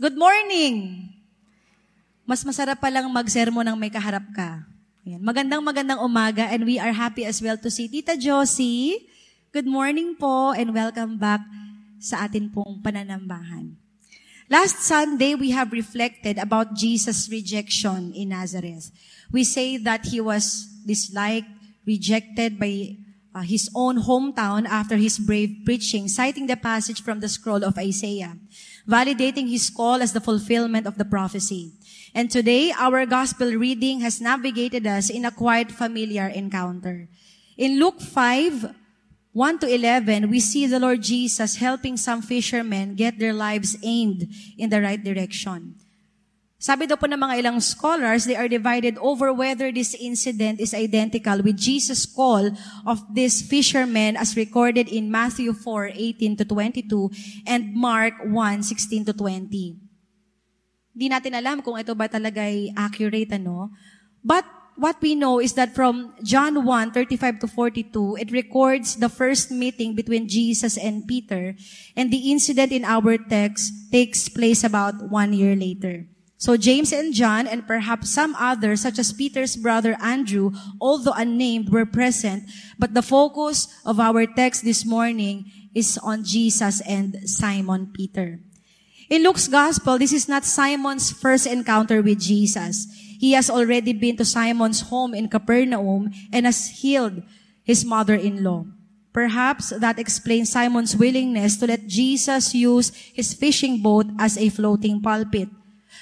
Good morning! Mas masarap palang magsermo ng may kaharap ka. Ayan. Magandang magandang umaga and we are happy as well to see Tita Josie. Good morning po and welcome back sa atin pong pananambahan. Last Sunday, we have reflected about Jesus' rejection in Nazareth. We say that he was disliked, rejected by uh, his own hometown after his brave preaching, citing the passage from the scroll of Isaiah, validating his call as the fulfillment of the prophecy. And today, our gospel reading has navigated us in a quite familiar encounter. In Luke 5, 1 to 11, we see the Lord Jesus helping some fishermen get their lives aimed in the right direction. Sabi daw po ng mga ilang scholars, they are divided over whether this incident is identical with Jesus' call of these fishermen as recorded in Matthew 4, 18 to 22 and Mark 1, 16 to 20. Hindi natin alam kung ito ba talaga ay accurate, ano? But what we know is that from John 1, 35 to 42, it records the first meeting between Jesus and Peter, and the incident in our text takes place about one year later. So James and John and perhaps some others, such as Peter's brother Andrew, although unnamed, were present. But the focus of our text this morning is on Jesus and Simon Peter. In Luke's gospel, this is not Simon's first encounter with Jesus. He has already been to Simon's home in Capernaum and has healed his mother-in-law. Perhaps that explains Simon's willingness to let Jesus use his fishing boat as a floating pulpit.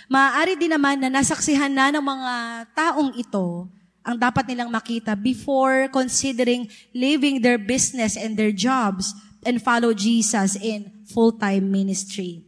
Maaari din naman na nasaksihan na ng mga taong ito ang dapat nilang makita before considering leaving their business and their jobs and follow Jesus in full-time ministry.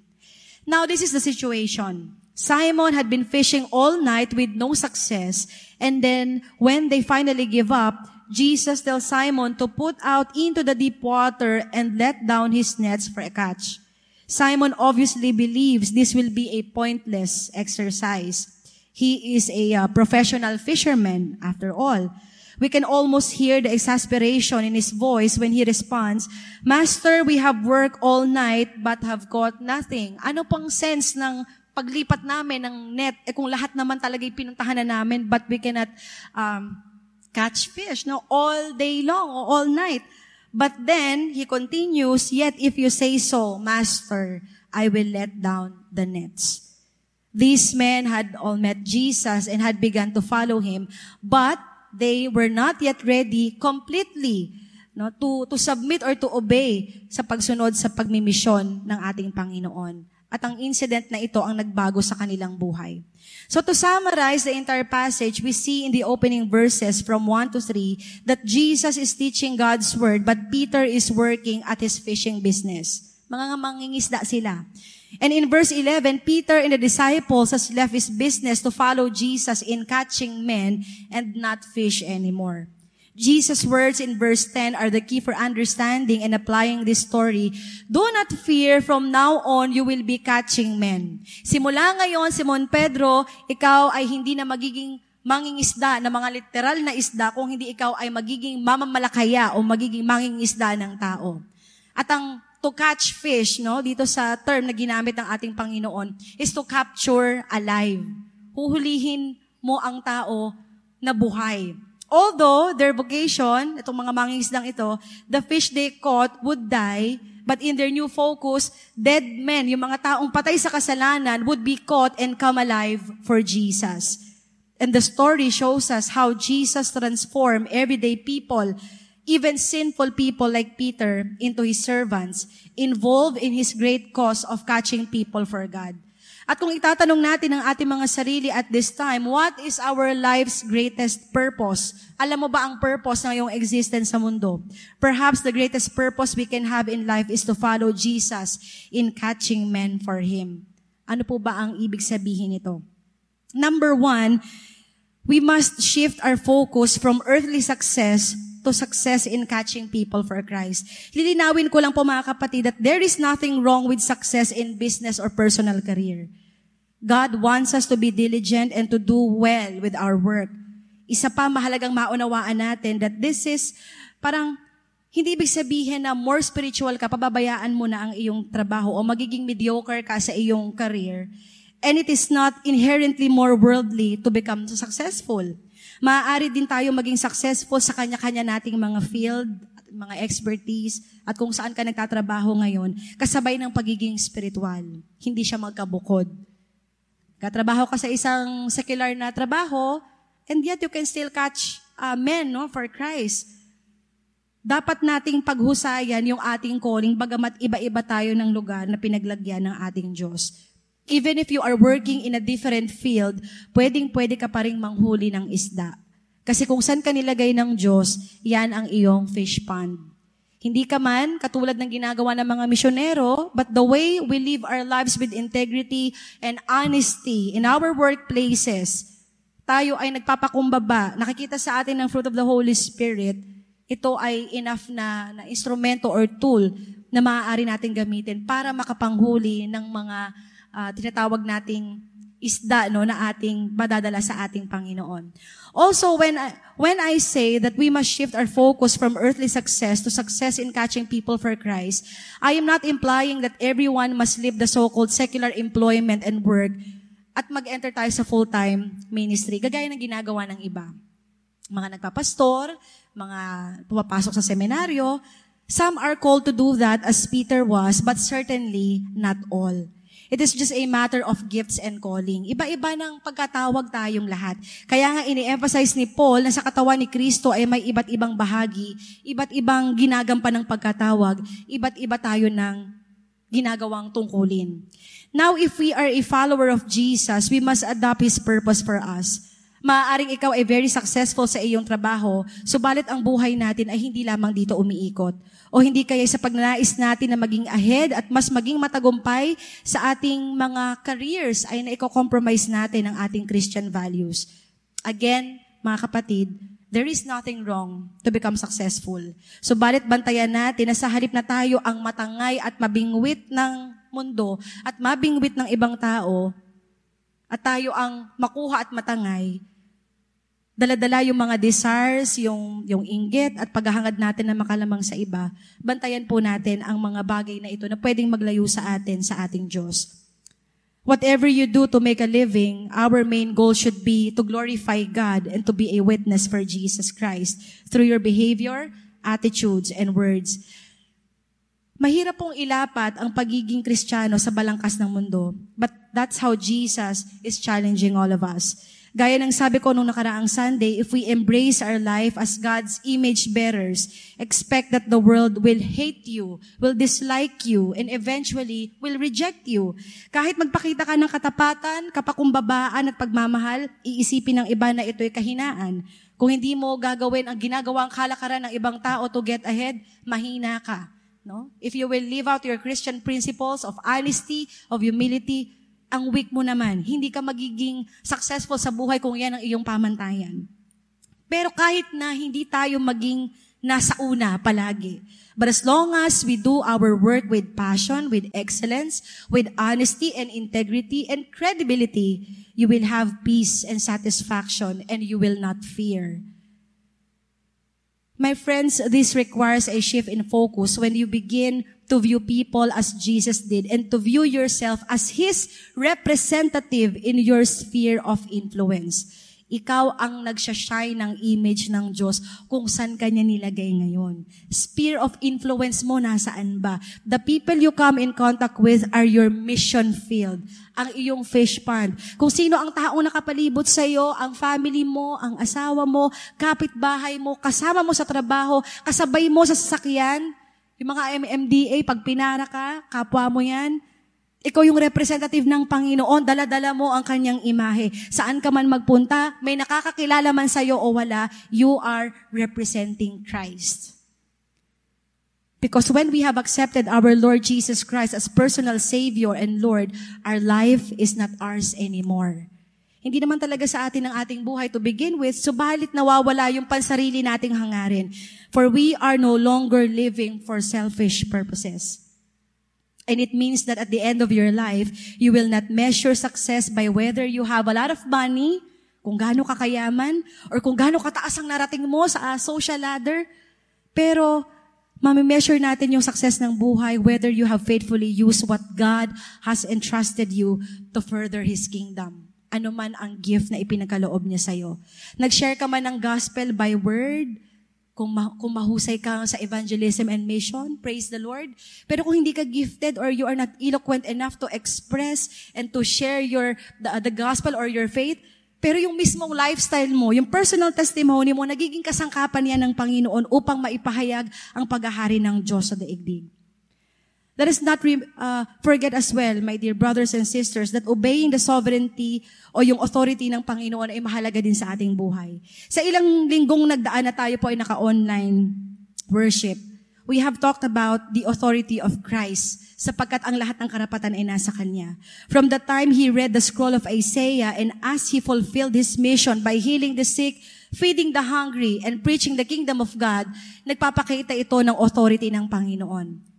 Now, this is the situation. Simon had been fishing all night with no success, and then when they finally give up, Jesus tells Simon to put out into the deep water and let down his nets for a catch. Simon obviously believes this will be a pointless exercise. He is a uh, professional fisherman, after all. We can almost hear the exasperation in his voice when he responds, Master, we have worked all night but have caught nothing. Ano pang sense ng paglipat namin ng net? Eh kung lahat naman talaga pinuntahan na namin but we cannot um, catch fish no all day long all night. But then, he continues, Yet if you say so, Master, I will let down the nets. These men had all met Jesus and had begun to follow him, but they were not yet ready completely no, to, to submit or to obey sa pagsunod sa pagmimisyon ng ating Panginoon. At ang incident na ito ang nagbago sa kanilang buhay. So to summarize the entire passage, we see in the opening verses from 1 to 3 that Jesus is teaching God's word, but Peter is working at his fishing business. Mga mangingisda sila. And in verse 11, Peter and the disciples has left his business to follow Jesus in catching men and not fish anymore. Jesus' words in verse 10 are the key for understanding and applying this story. Do not fear, from now on, you will be catching men. Simula ngayon, Simon Pedro, ikaw ay hindi na magiging mangingisda na mga literal na isda kung hindi ikaw ay magiging mamamalakaya o magiging mangingisda ng tao. At ang to catch fish, no, dito sa term na ginamit ng ating Panginoon, is to capture alive. Huhulihin mo ang tao na buhay. Although their vocation, itong mga mangingisdang ito, the fish they caught would die, but in their new focus, dead men, yung mga taong patay sa kasalanan, would be caught and come alive for Jesus. And the story shows us how Jesus transformed everyday people, even sinful people like Peter, into his servants, involved in his great cause of catching people for God. At kung itatanong natin ang ating mga sarili at this time, what is our life's greatest purpose? Alam mo ba ang purpose ng iyong existence sa mundo? Perhaps the greatest purpose we can have in life is to follow Jesus in catching men for Him. Ano po ba ang ibig sabihin nito? Number one, we must shift our focus from earthly success to success in catching people for Christ. Lilinawin ko lang po mga kapatid that there is nothing wrong with success in business or personal career. God wants us to be diligent and to do well with our work. Isa pa mahalagang maunawaan natin that this is parang Hindi ibig sabihin na more spiritual ka, pababayaan mo na ang iyong trabaho o magiging mediocre ka sa iyong career. And it is not inherently more worldly to become successful. Maaari din tayo maging successful sa kanya-kanya nating mga field, mga expertise, at kung saan ka nagtatrabaho ngayon, kasabay ng pagiging spiritual. Hindi siya magkabukod. Katrabaho ka sa isang secular na trabaho, and yet you can still catch uh, men no, for Christ dapat nating paghusayan yung ating calling bagamat iba-iba tayo ng lugar na pinaglagyan ng ating Diyos. Even if you are working in a different field, pwedeng-pwede ka pa rin manghuli ng isda. Kasi kung saan ka nilagay ng Diyos, yan ang iyong fish pond. Hindi ka man katulad ng ginagawa ng mga misyonero, but the way we live our lives with integrity and honesty in our workplaces, tayo ay nagpapakumbaba, nakikita sa atin ng fruit of the Holy Spirit, ito ay enough na, na instrumento or tool na maaari natin gamitin para makapanghuli ng mga uh, tinatawag nating isda no na ating madadala sa ating Panginoon. Also when I, when I say that we must shift our focus from earthly success to success in catching people for Christ, I am not implying that everyone must leave the so-called secular employment and work at mag-enter tayo sa full-time ministry, gagaya ng ginagawa ng iba. Mga nagpapastor, mga pumapasok sa seminaryo. Some are called to do that as Peter was, but certainly not all. It is just a matter of gifts and calling. Iba-iba ng pagkatawag tayong lahat. Kaya nga ini-emphasize ni Paul na sa katawan ni Kristo ay may iba't ibang bahagi, iba't ibang ginagampan ng pagkatawag, iba't iba tayo ng ginagawang tungkulin. Now, if we are a follower of Jesus, we must adopt His purpose for us. Maaaring ikaw ay very successful sa iyong trabaho, subalit ang buhay natin ay hindi lamang dito umiikot. O hindi kaya sa pagnanais natin na maging ahead at mas maging matagumpay sa ating mga careers ay na compromise natin ang ating Christian values. Again, mga kapatid, there is nothing wrong to become successful. Subalit bantayan natin na sa halip na tayo ang matangay at mabingwit ng mundo at mabingwit ng ibang tao, at tayo ang makuha at matangay, daladala yung mga desires, yung, yung inggit at paghahangad natin na makalamang sa iba, bantayan po natin ang mga bagay na ito na pwedeng maglayo sa atin, sa ating Diyos. Whatever you do to make a living, our main goal should be to glorify God and to be a witness for Jesus Christ through your behavior, attitudes, and words. Mahirap pong ilapat ang pagiging kristyano sa balangkas ng mundo, but that's how Jesus is challenging all of us. Gaya ng sabi ko nung nakaraang Sunday, if we embrace our life as God's image bearers, expect that the world will hate you, will dislike you, and eventually will reject you. Kahit magpakita ka ng katapatan, kapakumbabaan at pagmamahal, iisipin ng iba na ito'y kahinaan. Kung hindi mo gagawin ang ginagawang kalakaran ng ibang tao to get ahead, mahina ka. No? If you will live out your Christian principles of honesty, of humility, ang weak mo naman. Hindi ka magiging successful sa buhay kung yan ang iyong pamantayan. Pero kahit na hindi tayo maging nasa una palagi. But as long as we do our work with passion, with excellence, with honesty and integrity and credibility, you will have peace and satisfaction and you will not fear. My friends, this requires a shift in focus when you begin to view people as Jesus did and to view yourself as His representative in your sphere of influence. Ikaw ang nagsashine ng image ng Diyos kung saan kanya nilagay ngayon. Sphere of influence mo nasaan ba? The people you come in contact with are your mission field. Ang iyong fish pond. Kung sino ang taong nakapalibot sa iyo, ang family mo, ang asawa mo, kapitbahay mo, kasama mo sa trabaho, kasabay mo sa sasakyan, yung mga MMDA, pag pinara ka, kapwa mo yan, ikaw yung representative ng Panginoon, dala-dala mo ang kanyang imahe. Saan ka man magpunta, may nakakakilala man sa'yo o wala, you are representing Christ. Because when we have accepted our Lord Jesus Christ as personal Savior and Lord, our life is not ours anymore. Hindi naman talaga sa atin ang ating buhay to begin with, subalit nawawala yung pansarili nating hangarin. For we are no longer living for selfish purposes. And it means that at the end of your life, you will not measure success by whether you have a lot of money, kung gaano kakayaman, or kung gaano kataas ang narating mo sa uh, social ladder. Pero Mami-measure natin yung success ng buhay whether you have faithfully used what God has entrusted you to further His kingdom. Ano man ang gift na ipinagkaloob niya sa'yo. Nag-share ka man ng gospel by word, kung, ma- kung mahusay ka sa evangelism and mission, praise the Lord. Pero kung hindi ka gifted or you are not eloquent enough to express and to share your the, the gospel or your faith, pero yung mismong lifestyle mo, yung personal testimony mo, nagiging kasangkapan yan ng Panginoon upang maipahayag ang paghahari ng Diyos sa daigdig. Let us not re- uh, forget as well, my dear brothers and sisters, that obeying the sovereignty o yung authority ng Panginoon ay mahalaga din sa ating buhay. Sa ilang linggong nagdaan na tayo po ay naka-online worship, we have talked about the authority of Christ sapagkat ang lahat ng karapatan ay nasa Kanya. From the time He read the scroll of Isaiah and as He fulfilled His mission by healing the sick, feeding the hungry, and preaching the kingdom of God, nagpapakita ito ng authority ng Panginoon.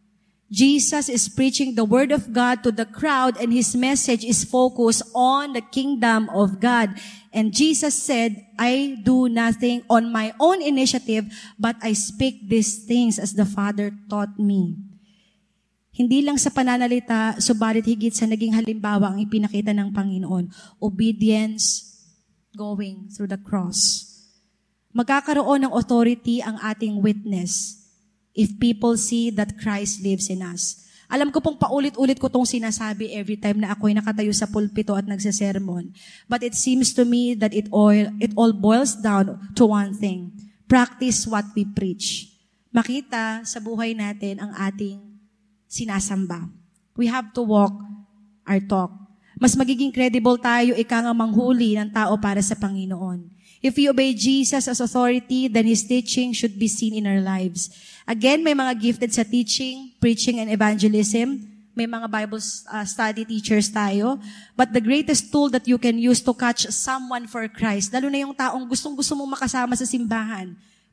Jesus is preaching the word of God to the crowd and his message is focused on the kingdom of God. And Jesus said, I do nothing on my own initiative, but I speak these things as the Father taught me. Hindi lang sa pananalita, subalit higit sa naging halimbawa ang ipinakita ng Panginoon. Obedience going through the cross. Magkakaroon ng authority ang ating witness if people see that Christ lives in us. Alam ko pong paulit-ulit ko tong sinasabi every time na ako'y nakatayo sa pulpito at nagsasermon. But it seems to me that it all, it all boils down to one thing. Practice what we preach. Makita sa buhay natin ang ating sinasamba. We have to walk our talk. Mas magiging credible tayo ika nga manghuli ng tao para sa Panginoon. If we obey Jesus as authority, then His teaching should be seen in our lives. Again, may mga gifted sa teaching, preaching, and evangelism. May mga Bible uh, study teachers tayo. But the greatest tool that you can use to catch someone for Christ, lalo na yung taong gustong-gusto mong makasama sa simbahan,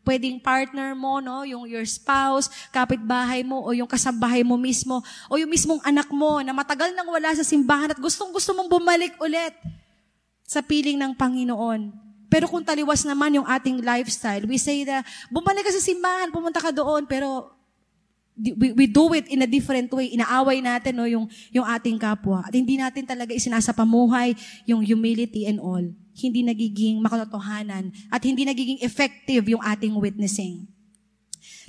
Pwedeng partner mo, no? yung your spouse, kapitbahay mo, o yung kasambahay mo mismo, o yung mismong anak mo na matagal nang wala sa simbahan at gustong gusto mong bumalik ulit sa piling ng Panginoon. Pero kung taliwas naman yung ating lifestyle, we say na, bumalik ka sa simbahan, pumunta ka doon, pero we, we do it in a different way. Inaaway natin no, yung, yung ating kapwa. At hindi natin talaga isinasapamuhay yung humility and all hindi nagiging makatotohanan at hindi nagiging effective yung ating witnessing.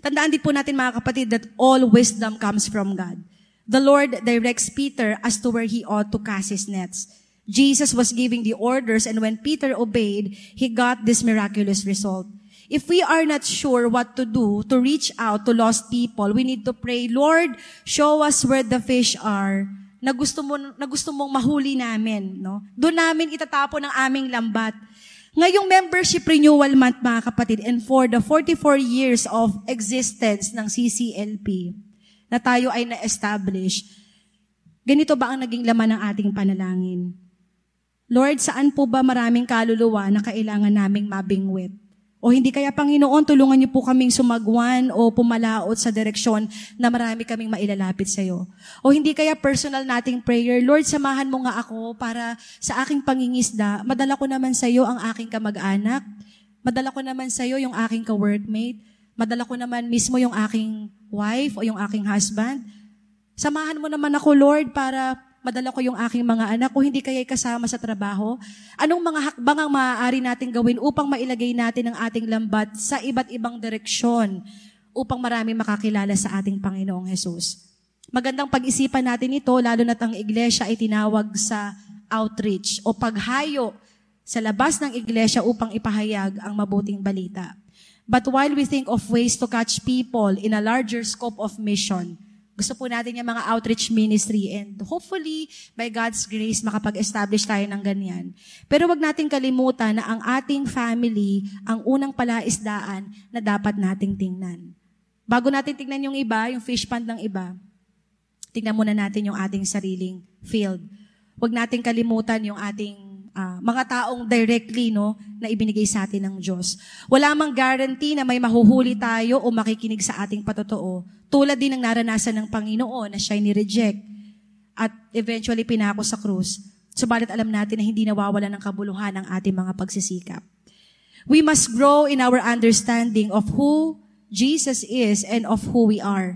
Tandaan din po natin mga kapatid that all wisdom comes from God. The Lord directs Peter as to where he ought to cast his nets. Jesus was giving the orders and when Peter obeyed, he got this miraculous result. If we are not sure what to do to reach out to lost people, we need to pray, Lord, show us where the fish are na gusto, mo, na gusto mong mahuli namin. No? Doon namin itatapon ang aming lambat. Ngayong membership renewal month, mga kapatid, and for the 44 years of existence ng CCLP, na tayo ay na-establish, ganito ba ang naging laman ng ating panalangin? Lord, saan po ba maraming kaluluwa na kailangan naming mabingwit? O hindi kaya, Panginoon, tulungan niyo po kaming sumagwan o pumalaot sa direksyon na marami kaming mailalapit sa iyo. O hindi kaya personal nating prayer, Lord, samahan mo nga ako para sa aking pangingisda, madala ko naman sa iyo ang aking kamag-anak, madala ko naman sa iyo yung aking ka-workmate, madala ko naman mismo yung aking wife o yung aking husband. Samahan mo naman ako, Lord, para madala ko yung aking mga anak o hindi kaya'y kasama sa trabaho? Anong mga hakbang ang maaari nating gawin upang mailagay natin ang ating lambat sa iba't ibang direksyon upang marami makakilala sa ating Panginoong Hesus? Magandang pag-isipan natin ito, lalo na ang iglesia ay tinawag sa outreach o paghayo sa labas ng iglesia upang ipahayag ang mabuting balita. But while we think of ways to catch people in a larger scope of mission, gusto po natin yung mga outreach ministry and hopefully, by God's grace, makapag-establish tayo ng ganyan. Pero wag nating kalimutan na ang ating family ang unang palaisdaan na dapat nating tingnan. Bago natin tingnan yung iba, yung fish pond ng iba, tingnan muna natin yung ating sariling field. Huwag nating kalimutan yung ating uh, mga taong directly no na ibinigay sa atin ng Diyos. Wala mang guarantee na may mahuhuli tayo o makikinig sa ating patotoo. Tulad din ng naranasan ng Panginoon na siya ni-reject at eventually pinako sa krus. Subalit alam natin na hindi nawawala ng kabuluhan ang ating mga pagsisikap. We must grow in our understanding of who Jesus is and of who we are.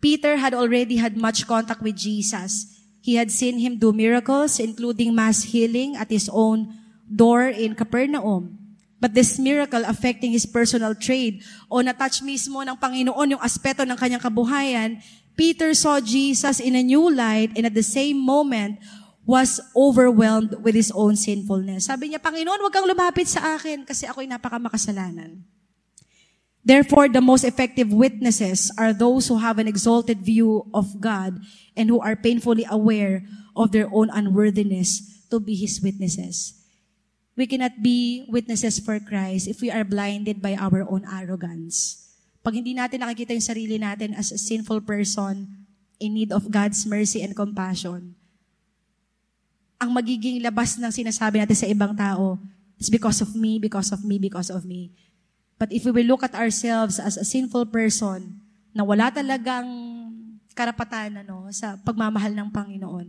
Peter had already had much contact with Jesus. He had seen him do miracles, including mass healing at his own door in Capernaum. But this miracle affecting his personal trade o na-touch mismo ng Panginoon yung aspeto ng kanyang kabuhayan, Peter saw Jesus in a new light and at the same moment was overwhelmed with his own sinfulness. Sabi niya, Panginoon, huwag kang lumapit sa akin kasi ako'y napakamakasalanan. Therefore, the most effective witnesses are those who have an exalted view of God and who are painfully aware of their own unworthiness to be His witnesses. We cannot be witnesses for Christ if we are blinded by our own arrogance. Pag hindi natin nakikita yung sarili natin as a sinful person in need of God's mercy and compassion, ang magiging labas ng sinasabi natin sa ibang tao is because of me, because of me, because of me. But if we look at ourselves as a sinful person na wala talagang karapatan ano, sa pagmamahal ng Panginoon,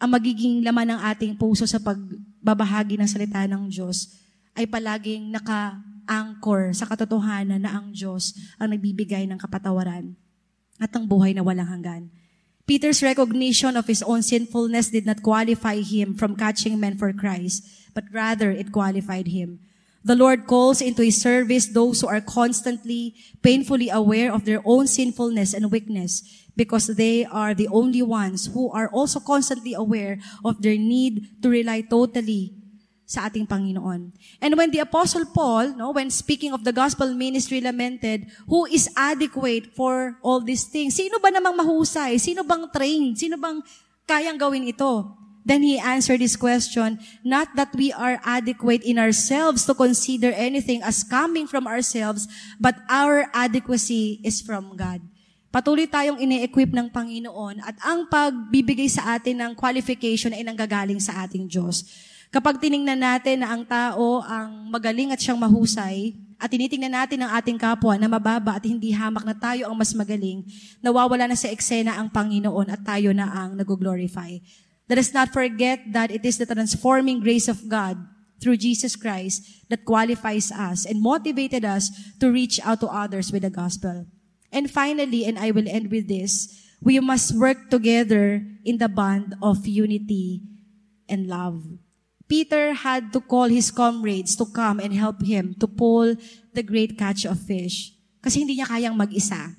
ang magiging laman ng ating puso sa pagbabahagi ng salita ng Diyos ay palaging naka-anchor sa katotohanan na ang Diyos ang nagbibigay ng kapatawaran at ang buhay na walang hanggan. Peter's recognition of his own sinfulness did not qualify him from catching men for Christ, but rather it qualified him. The Lord calls into his service those who are constantly, painfully aware of their own sinfulness and weakness, because they are the only ones who are also constantly aware of their need to rely totally sa ating Panginoon. And when the Apostle Paul, no, when speaking of the gospel ministry, lamented, who is adequate for all these things? Sino ba namang mahusay? Sino bang trained? Sino bang kayang gawin ito? Then he answered this question, not that we are adequate in ourselves to consider anything as coming from ourselves, but our adequacy is from God. Patuloy tayong ine-equip ng Panginoon at ang pagbibigay sa atin ng qualification ay nanggagaling sa ating Diyos. Kapag tiningnan natin na ang tao ang magaling at siyang mahusay, at tinitingnan natin ang ating kapwa na mababa at hindi hamak na tayo ang mas magaling, nawawala na sa eksena ang Panginoon at tayo na ang nag-glorify. Let us not forget that it is the transforming grace of God through Jesus Christ that qualifies us and motivated us to reach out to others with the gospel. And finally, and I will end with this, we must work together in the bond of unity and love. Peter had to call his comrades to come and help him to pull the great catch of fish. Kasi hindi niya kayang mag-isa.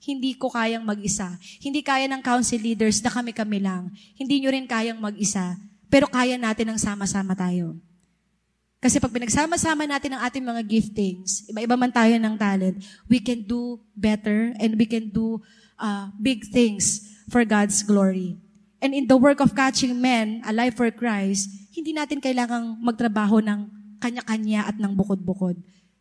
Hindi ko kayang mag-isa. Hindi kaya ng council leaders na kami-kami lang. Hindi nyo rin kayang mag-isa. Pero kaya natin ng sama-sama tayo. Kasi pag pinagsama-sama natin ang ating mga giftings, iba-iba man tayo ng talent, we can do better and we can do uh, big things for God's glory. And in the work of catching men alive for Christ, hindi natin kailangang magtrabaho ng kanya-kanya at ng bukod-bukod.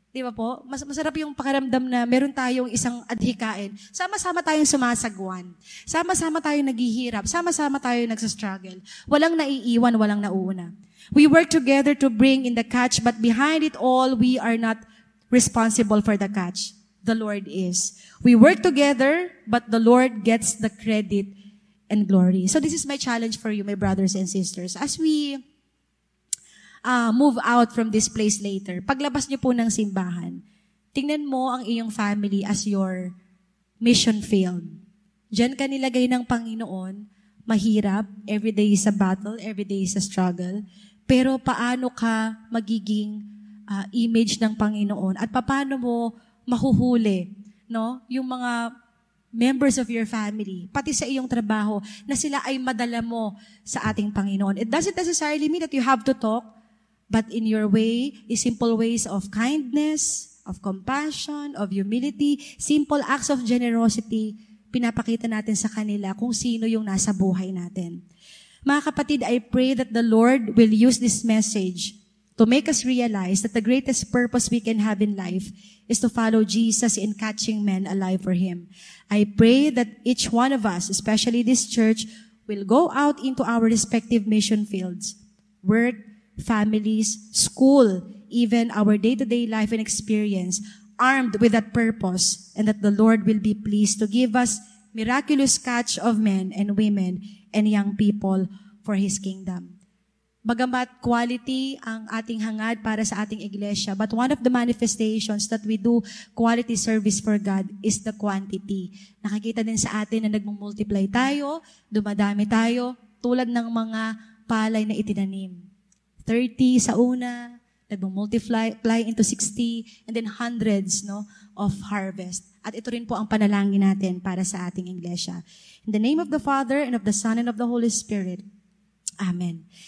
Di ba po? Mas masarap yung pakiramdam na meron tayong isang adhikain. Sama-sama tayong sumasagwan. Sama-sama tayong naghihirap. Sama-sama tayong nagsastruggle. Walang naiiwan, walang nauuna. We work together to bring in the catch, but behind it all, we are not responsible for the catch. The Lord is. We work together, but the Lord gets the credit and glory. So this is my challenge for you, my brothers and sisters. As we uh, move out from this place later, paglabas niyo po ng simbahan, tingnan mo ang iyong family as your mission field. Diyan ka nilagay ng Panginoon, mahirap, every day is a battle, every day is a struggle, pero paano ka magiging uh, image ng Panginoon at paano mo mahuhuli no yung mga members of your family, pati sa iyong trabaho, na sila ay madala mo sa ating Panginoon. It doesn't necessarily mean that you have to talk, but in your way, is simple ways of kindness, of compassion, of humility, simple acts of generosity, pinapakita natin sa kanila kung sino yung nasa buhay natin. Mga kapatid, I pray that the Lord will use this message to make us realize that the greatest purpose we can have in life is to follow Jesus in catching men alive for Him. I pray that each one of us, especially this church, will go out into our respective mission fields, work, families, school, even our day-to-day life and experience, armed with that purpose, and that the Lord will be pleased to give us miraculous catch of men and women and young people for His kingdom. Bagamat quality ang ating hangad para sa ating iglesia, but one of the manifestations that we do quality service for God is the quantity. Nakikita din sa atin na nagmumultiply tayo, dumadami tayo, tulad ng mga palay na itinanim. 30 sa una, nagmumultiply into 60, and then hundreds no, of harvest. At ito rin po ang panalangin natin para sa ating iglesia. In the name of the Father, and of the Son, and of the Holy Spirit. Amen.